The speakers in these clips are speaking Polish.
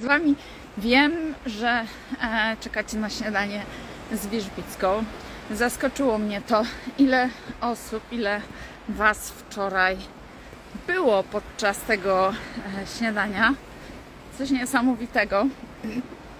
z Wami. Wiem, że e, czekacie na śniadanie z Wierzbicką. Zaskoczyło mnie to, ile osób, ile Was wczoraj było podczas tego e, śniadania. Coś niesamowitego.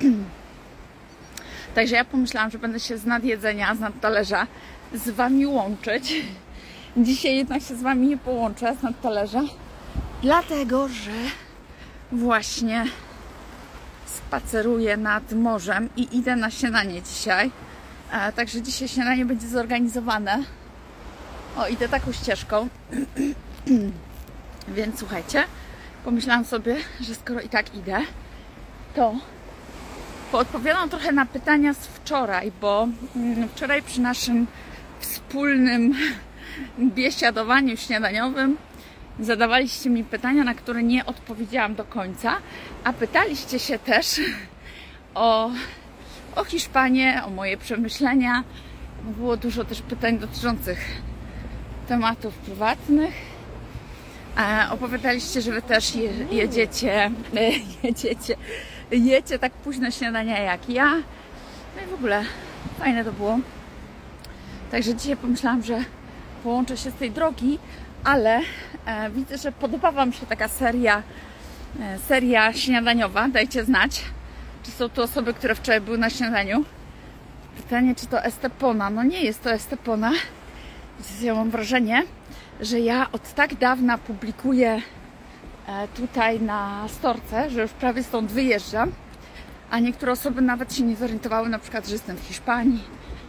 Także ja pomyślałam, że będę się z nadjedzenia, z nadtalerza z Wami łączyć. Dzisiaj jednak się z Wami nie połączę z nadtalerza, dlatego że właśnie spaceruję nad morzem i idę na śniadanie dzisiaj. E, także dzisiaj śniadanie będzie zorganizowane. O, idę taką ścieżką. Więc słuchajcie, pomyślałam sobie, że skoro i tak idę, to poodpowiadam trochę na pytania z wczoraj, bo mm, wczoraj przy naszym wspólnym biesiadowaniu śniadaniowym zadawaliście mi pytania, na które nie odpowiedziałam do końca, a pytaliście się też o, o Hiszpanię, o moje przemyślenia. Było dużo też pytań dotyczących tematów prywatnych. E, opowiadaliście, że wy też je, jedziecie, e, jedziecie, jecie tak późno śniadania jak ja. No i w ogóle fajne to było. Także dzisiaj pomyślałam, że połączę się z tej drogi, ale widzę, że podoba Wam się taka seria, e, seria śniadaniowa. Dajcie znać, czy są tu osoby, które wczoraj były na śniadaniu. Pytanie, czy to Estepona? No nie jest to Estepona. Ja mam wrażenie, że ja od tak dawna publikuję e, tutaj na storce, że już prawie stąd wyjeżdżam, a niektóre osoby nawet się nie zorientowały, na przykład, że jestem w Hiszpanii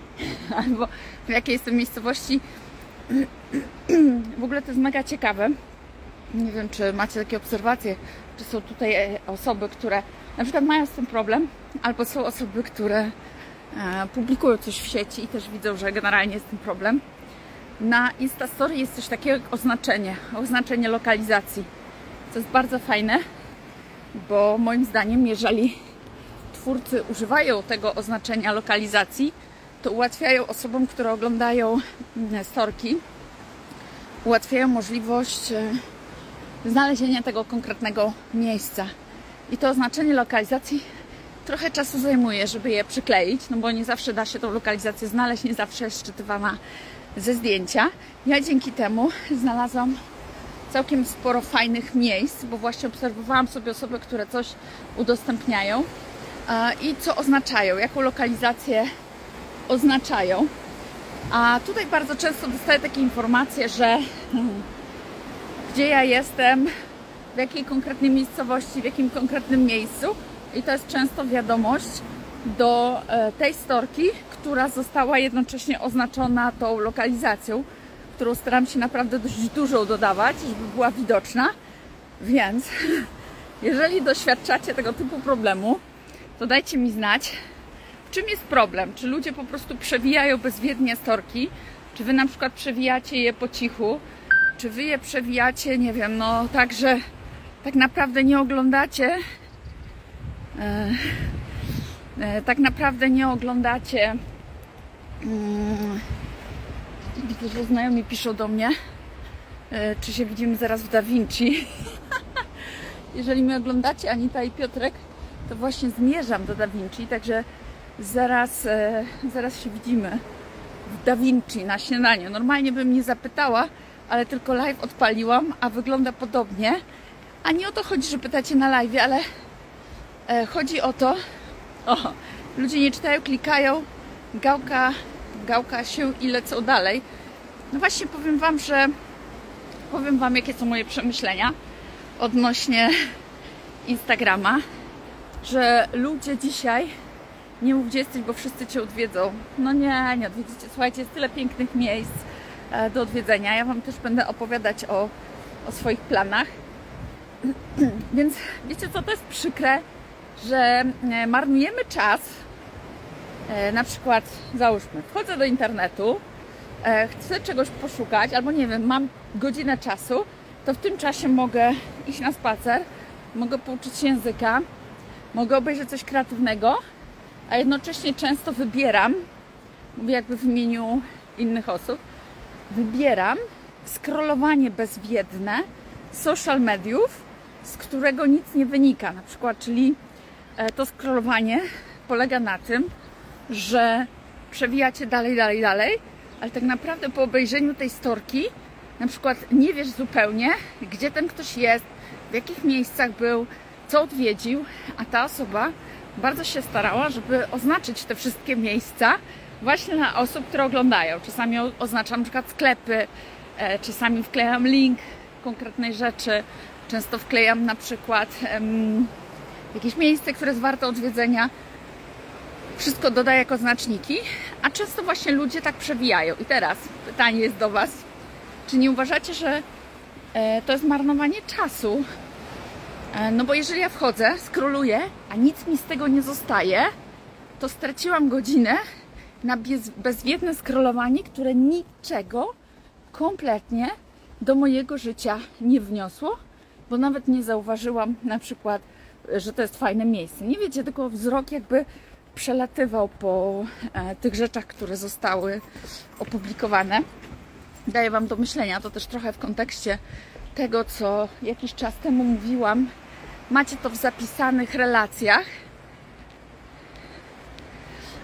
albo w jakiej jestem miejscowości. W ogóle to jest mega ciekawe. Nie wiem, czy macie takie obserwacje, czy są tutaj e, osoby, które na przykład mają z tym problem, albo są osoby, które e, publikują coś w sieci i też widzą, że generalnie jest tym problem. Na Instastory jest coś takiego jak oznaczenie, oznaczenie lokalizacji, co jest bardzo fajne, bo moim zdaniem, jeżeli twórcy używają tego oznaczenia lokalizacji, to ułatwiają osobom, które oglądają mm, storki, ułatwiają możliwość e, znalezienia tego konkretnego miejsca. I to oznaczenie lokalizacji trochę czasu zajmuje, żeby je przykleić, no bo nie zawsze da się tą lokalizację znaleźć, nie zawsze jest szczytywana ze zdjęcia. Ja dzięki temu znalazłam całkiem sporo fajnych miejsc, bo właśnie obserwowałam sobie osoby, które coś udostępniają i co oznaczają, jaką lokalizację oznaczają. A tutaj bardzo często dostaję takie informacje, że gdzie ja jestem, w jakiej konkretnej miejscowości, w jakim konkretnym miejscu. I to jest często wiadomość do e, tej storki, która została jednocześnie oznaczona tą lokalizacją, którą staram się naprawdę dość dużą dodawać, żeby była widoczna. Więc jeżeli doświadczacie tego typu problemu, to dajcie mi znać, czym jest problem? Czy ludzie po prostu przewijają bezwiednie storki? Czy wy na przykład przewijacie je po cichu? Czy wy je przewijacie, nie wiem, no tak, że tak naprawdę nie oglądacie e, e, tak naprawdę nie oglądacie mm, że znajomi piszą do mnie e, czy się widzimy zaraz w Da Vinci jeżeli mnie oglądacie Anita i Piotrek to właśnie zmierzam do Da Vinci także zaraz, e, zaraz się widzimy w Da Vinci na śniadanie. Normalnie bym nie zapytała, ale tylko live odpaliłam, a wygląda podobnie. A nie o to chodzi, że pytacie na live, ale e, chodzi o to, o, ludzie nie czytają, klikają, gałka, gałka się i lecą dalej. No właśnie powiem Wam, że powiem Wam, jakie są moje przemyślenia odnośnie Instagrama, że ludzie dzisiaj nie mów gdzie jesteś, bo wszyscy Cię odwiedzą. No nie, nie odwiedzicie. Słuchajcie, jest tyle pięknych miejsc e, do odwiedzenia. Ja Wam też będę opowiadać o, o swoich planach. Więc wiecie co, to jest przykre, że e, marnujemy czas. E, na przykład, załóżmy, wchodzę do internetu, chcę czegoś poszukać, albo nie wiem, mam godzinę czasu, to w tym czasie mogę iść na spacer, mogę pouczyć się języka, mogę obejrzeć coś kreatywnego, a jednocześnie często wybieram, mówię jakby w imieniu innych osób, wybieram scrollowanie bezwiedne social mediów, z którego nic nie wynika, na przykład, czyli e, to scrollowanie polega na tym, że przewijacie dalej, dalej, dalej, ale tak naprawdę po obejrzeniu tej storki na przykład nie wiesz zupełnie, gdzie ten ktoś jest, w jakich miejscach był, co odwiedził, a ta osoba bardzo się starała, żeby oznaczyć te wszystkie miejsca właśnie dla osób, które oglądają. Czasami oznaczam na przykład sklepy, e, czasami wklejam link konkretnej rzeczy, często wklejam na przykład um, jakieś miejsce, które jest warte odwiedzenia. Wszystko dodaję jako znaczniki, a często właśnie ludzie tak przewijają. I teraz pytanie jest do Was, czy nie uważacie, że e, to jest marnowanie czasu? E, no bo jeżeli ja wchodzę, skroluję, a nic mi z tego nie zostaje, to straciłam godzinę na bez, bezwiedne scrollowanie, które niczego kompletnie do mojego życia nie wniosło, bo nawet nie zauważyłam na przykład, że to jest fajne miejsce. Nie wiecie, tylko wzrok jakby przelatywał po e, tych rzeczach, które zostały opublikowane. Daję Wam do myślenia, to też trochę w kontekście tego, co jakiś czas temu mówiłam. Macie to w zapisanych relacjach.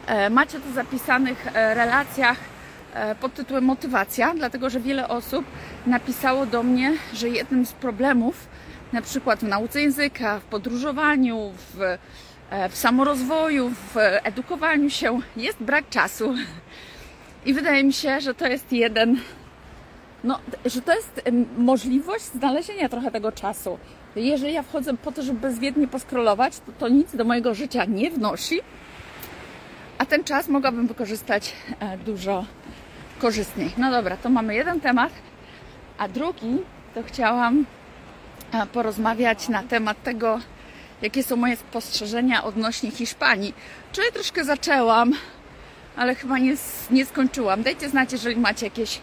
E, macie to w zapisanych e, relacjach e, pod tytułem motywacja, dlatego że wiele osób napisało do mnie, że jednym z problemów, na przykład w nauce języka, w podróżowaniu, w, w samorozwoju, w edukowaniu się, jest brak czasu. I wydaje mi się, że to jest jeden no, że to jest możliwość znalezienia trochę tego czasu. Jeżeli ja wchodzę po to, żeby bezwiednie poskrolować, to to nic do mojego życia nie wnosi, a ten czas mogłabym wykorzystać e, dużo korzystniej. No dobra, to mamy jeden temat, a drugi to chciałam e, porozmawiać na temat tego, jakie są moje spostrzeżenia odnośnie Hiszpanii. Czyli troszkę zaczęłam, ale chyba nie, nie skończyłam. Dajcie znać, jeżeli macie jakieś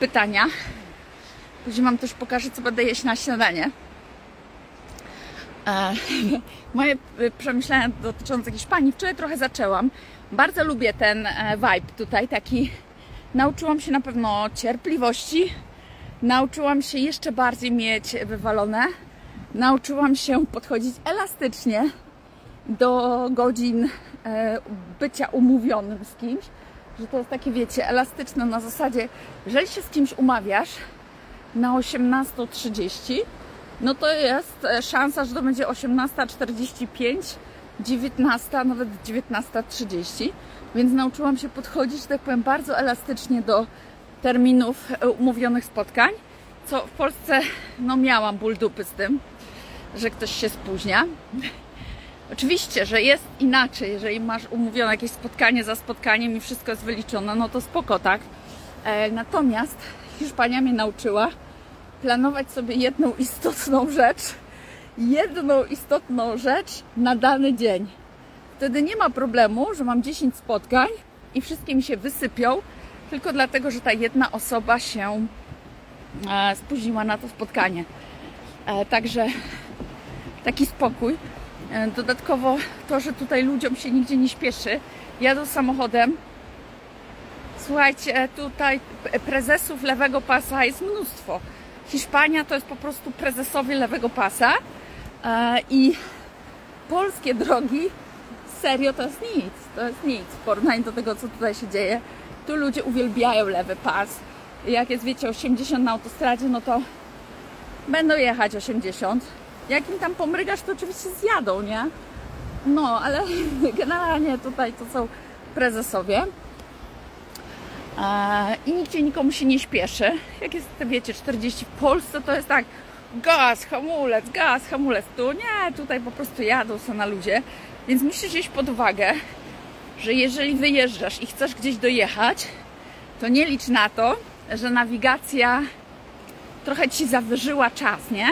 pytania. Później Wam też pokażę, co będę jeść na śniadanie. E, moje e, przemyślenia dotyczące Hiszpanii. Wczoraj trochę zaczęłam. Bardzo lubię ten vibe tutaj, taki. Nauczyłam się na pewno cierpliwości. Nauczyłam się jeszcze bardziej mieć wywalone. Nauczyłam się podchodzić elastycznie do godzin bycia umówionym z kimś że to jest takie, wiecie, elastyczne na zasadzie, jeżeli się z kimś umawiasz na 18.30, no to jest e, szansa, że to będzie 18.45, 19, nawet 19.30. Więc nauczyłam się podchodzić, tak powiem, bardzo elastycznie do terminów e, umówionych spotkań, co w Polsce, no miałam ból dupy z tym, że ktoś się spóźnia. Oczywiście, że jest inaczej, jeżeli masz umówione jakieś spotkanie za spotkaniem i wszystko jest wyliczone, no to spoko, tak? E, natomiast Hiszpania mnie nauczyła planować sobie jedną istotną rzecz, jedną istotną rzecz na dany dzień. Wtedy nie ma problemu, że mam 10 spotkań i wszystkie mi się wysypią, tylko dlatego, że ta jedna osoba się e, spóźniła na to spotkanie. E, także taki spokój. E, dodatkowo to, że tutaj ludziom się nigdzie nie śpieszy. Jadą samochodem. Słuchajcie, tutaj prezesów lewego pasa jest mnóstwo. Hiszpania to jest po prostu prezesowie lewego pasa e, i polskie drogi serio to jest nic. To jest nic w porównaniu do tego, co tutaj się dzieje. Tu ludzie uwielbiają lewy pas. Jak jest, wiecie, 80 na autostradzie, no to będą jechać 80 jak im tam pomrygasz, to oczywiście zjadą, nie? No, ale generalnie tutaj to są prezesowie. E, I nigdzie nikomu się nie śpieszy. Jak jest, wiecie, 40 w Polsce, to jest tak gaz, hamulec, gaz, hamulec. Tu nie, tutaj po prostu jadą sobie na ludzie. Więc musisz wziąć pod uwagę, że jeżeli wyjeżdżasz i chcesz gdzieś dojechać, to nie licz na to, że nawigacja trochę ci zawyżyła czas, nie?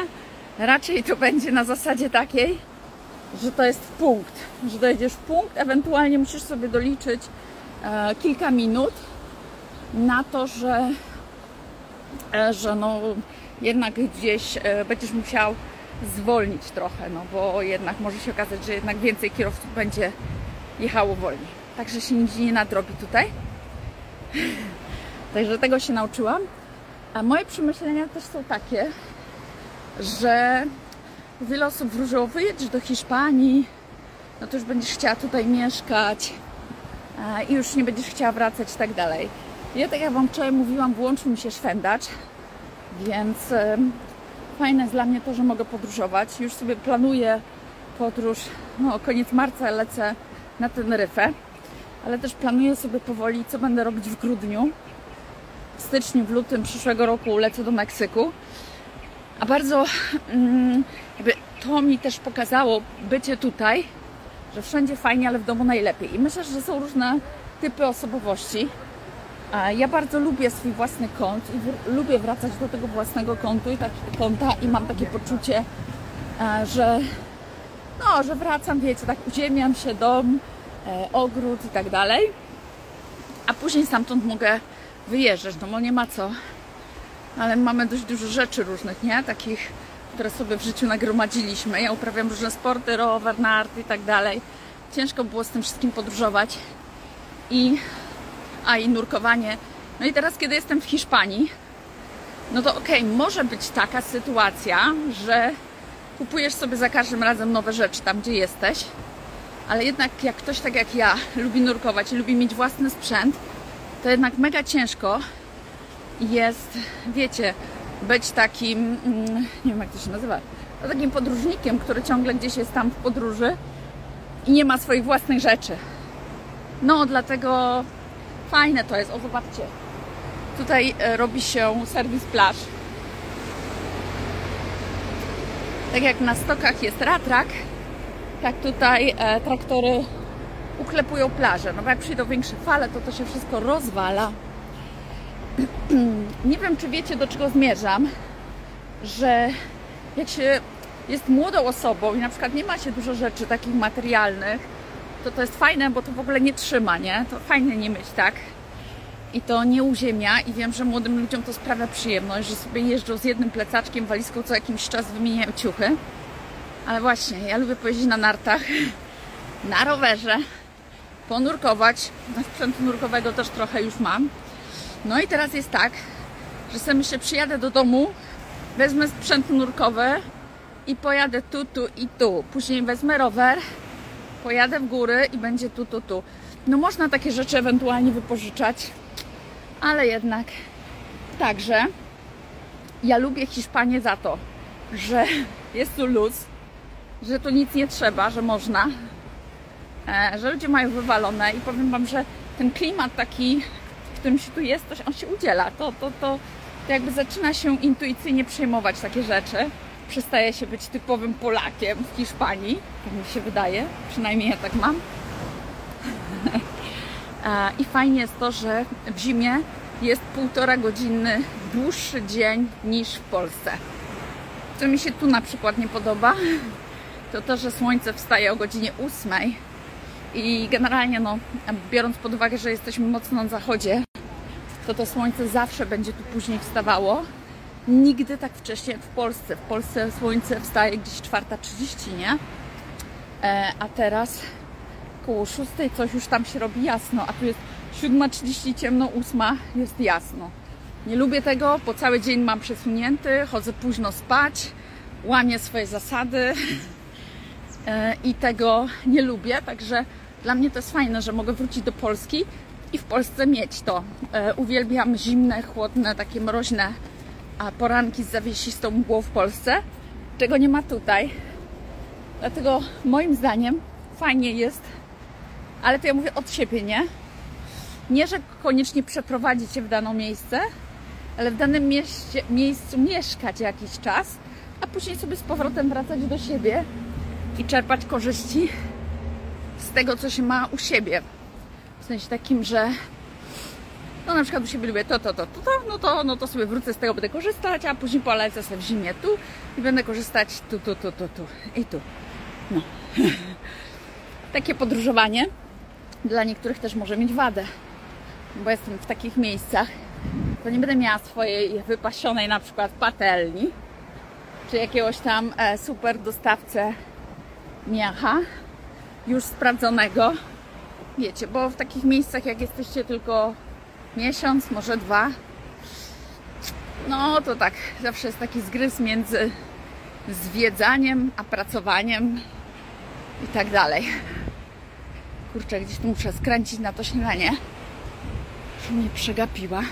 Raczej to będzie na zasadzie takiej, że to jest punkt, że dojedziesz w punkt, ewentualnie musisz sobie doliczyć e, kilka minut na to, że, e, że no jednak gdzieś e, będziesz musiał zwolnić trochę, no bo jednak może się okazać, że jednak więcej kierowców będzie jechało wolniej. Także się nigdzie nie nadrobi tutaj. Także tego się nauczyłam. A moje przemyślenia też są takie, że wiele osób wróżyło, wyjedź do Hiszpanii, no to już będziesz chciała tutaj mieszkać e, i już nie będziesz chciała wracać i tak dalej. Ja tak jak Wam wczoraj mówiłam, włączył mi się szwendacz, więc fajne jest dla mnie to, że mogę podróżować. Już sobie planuję podróż, no koniec marca lecę na Teneryfę, ale też planuję sobie powoli, co będę robić w grudniu. W styczniu, w lutym przyszłego roku lecę do Meksyku. A bardzo mm, jakby to mi też pokazało bycie tutaj, że wszędzie fajnie, ale w domu najlepiej. I myślę, że są różne typy osobowości. A Ja bardzo lubię swój własny kąt i w- lubię wracać do tego własnego kątu i tak, kąta i mam takie poczucie, e, że no, że wracam, wiecie, tak uziemiam się, dom, e, ogród i tak dalej. A później stamtąd mogę wyjeżdżać, no bo nie ma co. Ale mamy dość dużo rzeczy różnych, nie? Takich, które sobie w życiu nagromadziliśmy. Ja uprawiam różne sporty, rower, nart i tak dalej. Ciężko było z tym wszystkim podróżować. I, a i nurkowanie. No i teraz, kiedy jestem w Hiszpanii, no to okej, może być taka sytuacja, że kupujesz sobie za każdym razem nowe rzeczy tam, gdzie jesteś, ale jednak jak ktoś tak jak ja lubi nurkować i lubi mieć własny sprzęt, to jednak mega ciężko jest, wiecie, być takim, mm, nie wiem jak to się nazywa, no takim podróżnikiem, który ciągle gdzieś jest tam w podróży i nie ma swoich własnych rzeczy. No, dlatego fajne to jest. O, zobaczcie. Tutaj e, robi się serwis plaż. Tak jak na stokach jest ratrak, tak tutaj e, traktory uklepują plaże. No bo jak przyjdą większe fale, to to się wszystko rozwala. Nie wiem, czy wiecie, do czego zmierzam, że jak się jest młodą osobą i na przykład nie ma się dużo rzeczy takich materialnych, to to jest fajne, bo to w ogóle nie trzyma, nie? To fajnie nie mieć tak. I to nie uziemia i wiem, że młodym ludziom to sprawia przyjemność, że sobie jeżdżą z jednym plecaczkiem, walizką, co jakiś czas wymieniają ciuchy. Ale właśnie, ja lubię pojeździć na nartach, na rowerze, ponurkować. Na sprzętu nurkowego też trochę już mam. No i teraz jest tak, że sobie myślę, przyjadę do domu, wezmę sprzęt nurkowy i pojadę tu, tu i tu. Później wezmę rower, pojadę w góry i będzie tu, tu, tu. No można takie rzeczy ewentualnie wypożyczać, ale jednak także ja lubię Hiszpanię za to, że jest tu luz, że tu nic nie trzeba, że można, e, że ludzie mają wywalone i powiem Wam, że ten klimat taki, w którym się tu jest, on się udziela. To, to, to, to jakby zaczyna się intuicyjnie przejmować takie rzeczy. Przestaje się być typowym Polakiem w Hiszpanii, tak mi się wydaje, przynajmniej ja tak mam. E, I fajnie jest to, że w zimie jest półtora godziny dłuższy dzień niż w Polsce. Co mi się tu na przykład nie podoba, to to, że słońce wstaje o godzinie 8 i generalnie, no, biorąc pod uwagę, że jesteśmy mocno na zachodzie, to to słońce zawsze będzie tu później wstawało. Nigdy tak wcześnie jak w Polsce. W Polsce słońce wstaje gdzieś 4.30, nie? E, a teraz koło 6 coś już tam się robi jasno, a tu jest 7.30 ciemno, 8 jest jasno. Nie lubię tego, bo cały dzień mam przesunięty, chodzę późno spać, łamię swoje zasady e, i tego nie lubię, także dla mnie to jest fajne, że mogę wrócić do Polski i w Polsce mieć to. E, Uwielbiam zimne, chłodne, takie mroźne poranki z zawiesistą mgłą w Polsce, czego nie ma tutaj. Dlatego moim zdaniem fajnie jest, ale to ja mówię od siebie, nie? Nie, że koniecznie przeprowadzić się w dane miejsce, ale w danym mieście, miejscu mieszkać jakiś czas, a później sobie z powrotem wracać do siebie i czerpać korzyści z tego, co się ma u siebie. W sensie takim, że no na przykład u siebie lubię to, to, to, to, to, no to, no to sobie wrócę z tego, będę korzystać, a później polecę sobie w zimie tu i będę korzystać tu, tu, tu, tu, tu i tu. No. Takie podróżowanie dla niektórych też może mieć wadę, bo jestem w takich miejscach, to nie będę miała swojej wypasionej na przykład patelni, czy jakiegoś tam e, super dostawcę miacha, już sprawdzonego. Wiecie, bo w takich miejscach, jak jesteście tylko miesiąc, może dwa, no to tak, zawsze jest taki zgryz między zwiedzaniem a pracowaniem. i tak dalej. Kurczę, gdzieś tu muszę skręcić na to śniadanie. Że mnie przegapiła.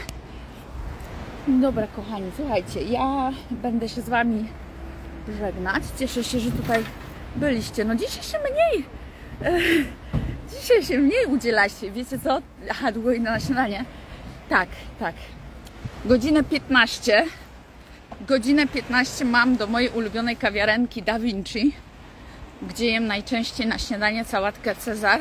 Dobra, kochani, słuchajcie, ja będę się z Wami żegnać. Cieszę się, że tutaj byliście. No dzisiaj się mniej, e, dzisiaj się mniej udzielacie. Wiecie co? Aha, długo na śniadanie. Tak, tak. Godzinę 15. Godzinę 15 mam do mojej ulubionej kawiarenki Da Vinci, gdzie jem najczęściej na śniadanie sałatkę Cezar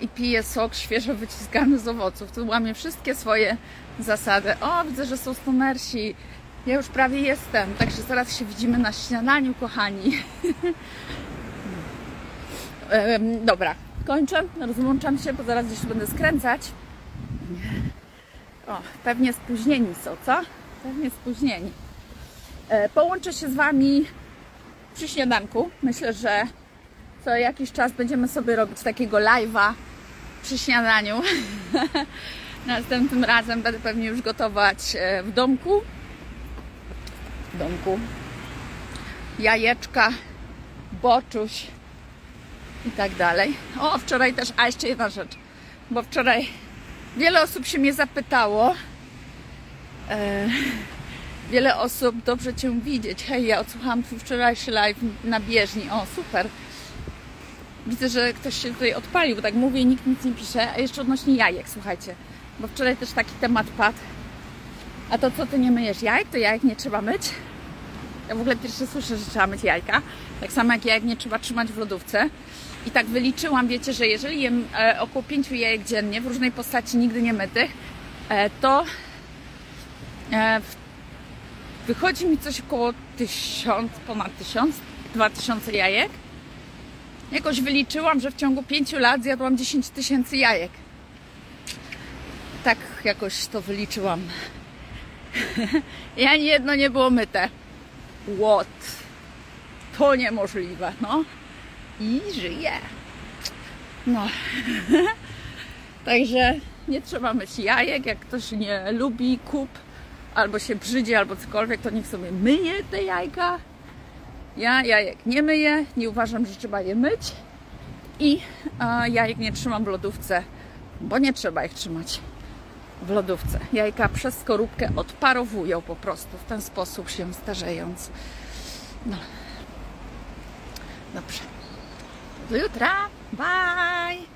i piję sok świeżo wyciskany z owoców. Tu łamię wszystkie swoje zasady. O, widzę, że są stomersi. Ja już prawie jestem, także zaraz się widzimy na śniadaniu, kochani. Dobra, kończę, rozłączam się, bo zaraz gdzieś będę skręcać. O, pewnie spóźnieni są, co? Pewnie spóźnieni. E, Połączę się z Wami przy śniadanku. Myślę, że co jakiś czas będziemy sobie robić takiego live'a przy śniadaniu. Następnym razem będę pewnie już gotować e, w domku. W domku. Jajeczka, boczuś i tak dalej. O, wczoraj też, a jeszcze jedna rzecz, bo wczoraj wiele osób się mnie zapytało. E, wiele osób, dobrze Cię widzieć. Hej, ja odsłuchałam Twój wczorajszy live na bieżni. O, super. Widzę, że ktoś się tutaj odpalił, tak mówię nikt nic nie pisze. A jeszcze odnośnie jajek, słuchajcie. Bo wczoraj też taki temat padł. A to co, Ty nie myjesz jajek? To jajek nie trzeba myć? Ja w ogóle pierwsze słyszę, że trzeba myć jajka. Tak samo jak jajek nie trzeba trzymać w lodówce. I tak wyliczyłam, wiecie, że jeżeli jem e, około 5 jajek dziennie w różnej postaci, nigdy nie mytych, e, to e, wychodzi mi coś około 1000, ponad 1000, 2000 jajek. Jakoś wyliczyłam, że w ciągu 5 lat zjadłam 10 tysięcy jajek. Tak jakoś to wyliczyłam. I ani jedno nie było myte. What? To niemożliwe, no. I żyję. No. Także nie trzeba myć jajek. Jak ktoś nie lubi kup, albo się brzydzi, albo cokolwiek, to niech sobie myje te jajka. Ja jajek nie myję, nie uważam, że trzeba je myć. I a, jajek nie trzymam w lodówce, bo nie trzeba ich trzymać w lodówce. Jajka przez skorupkę odparowują po prostu, w ten sposób się starzejąc. No. Dobrze. Do jutra. Bye!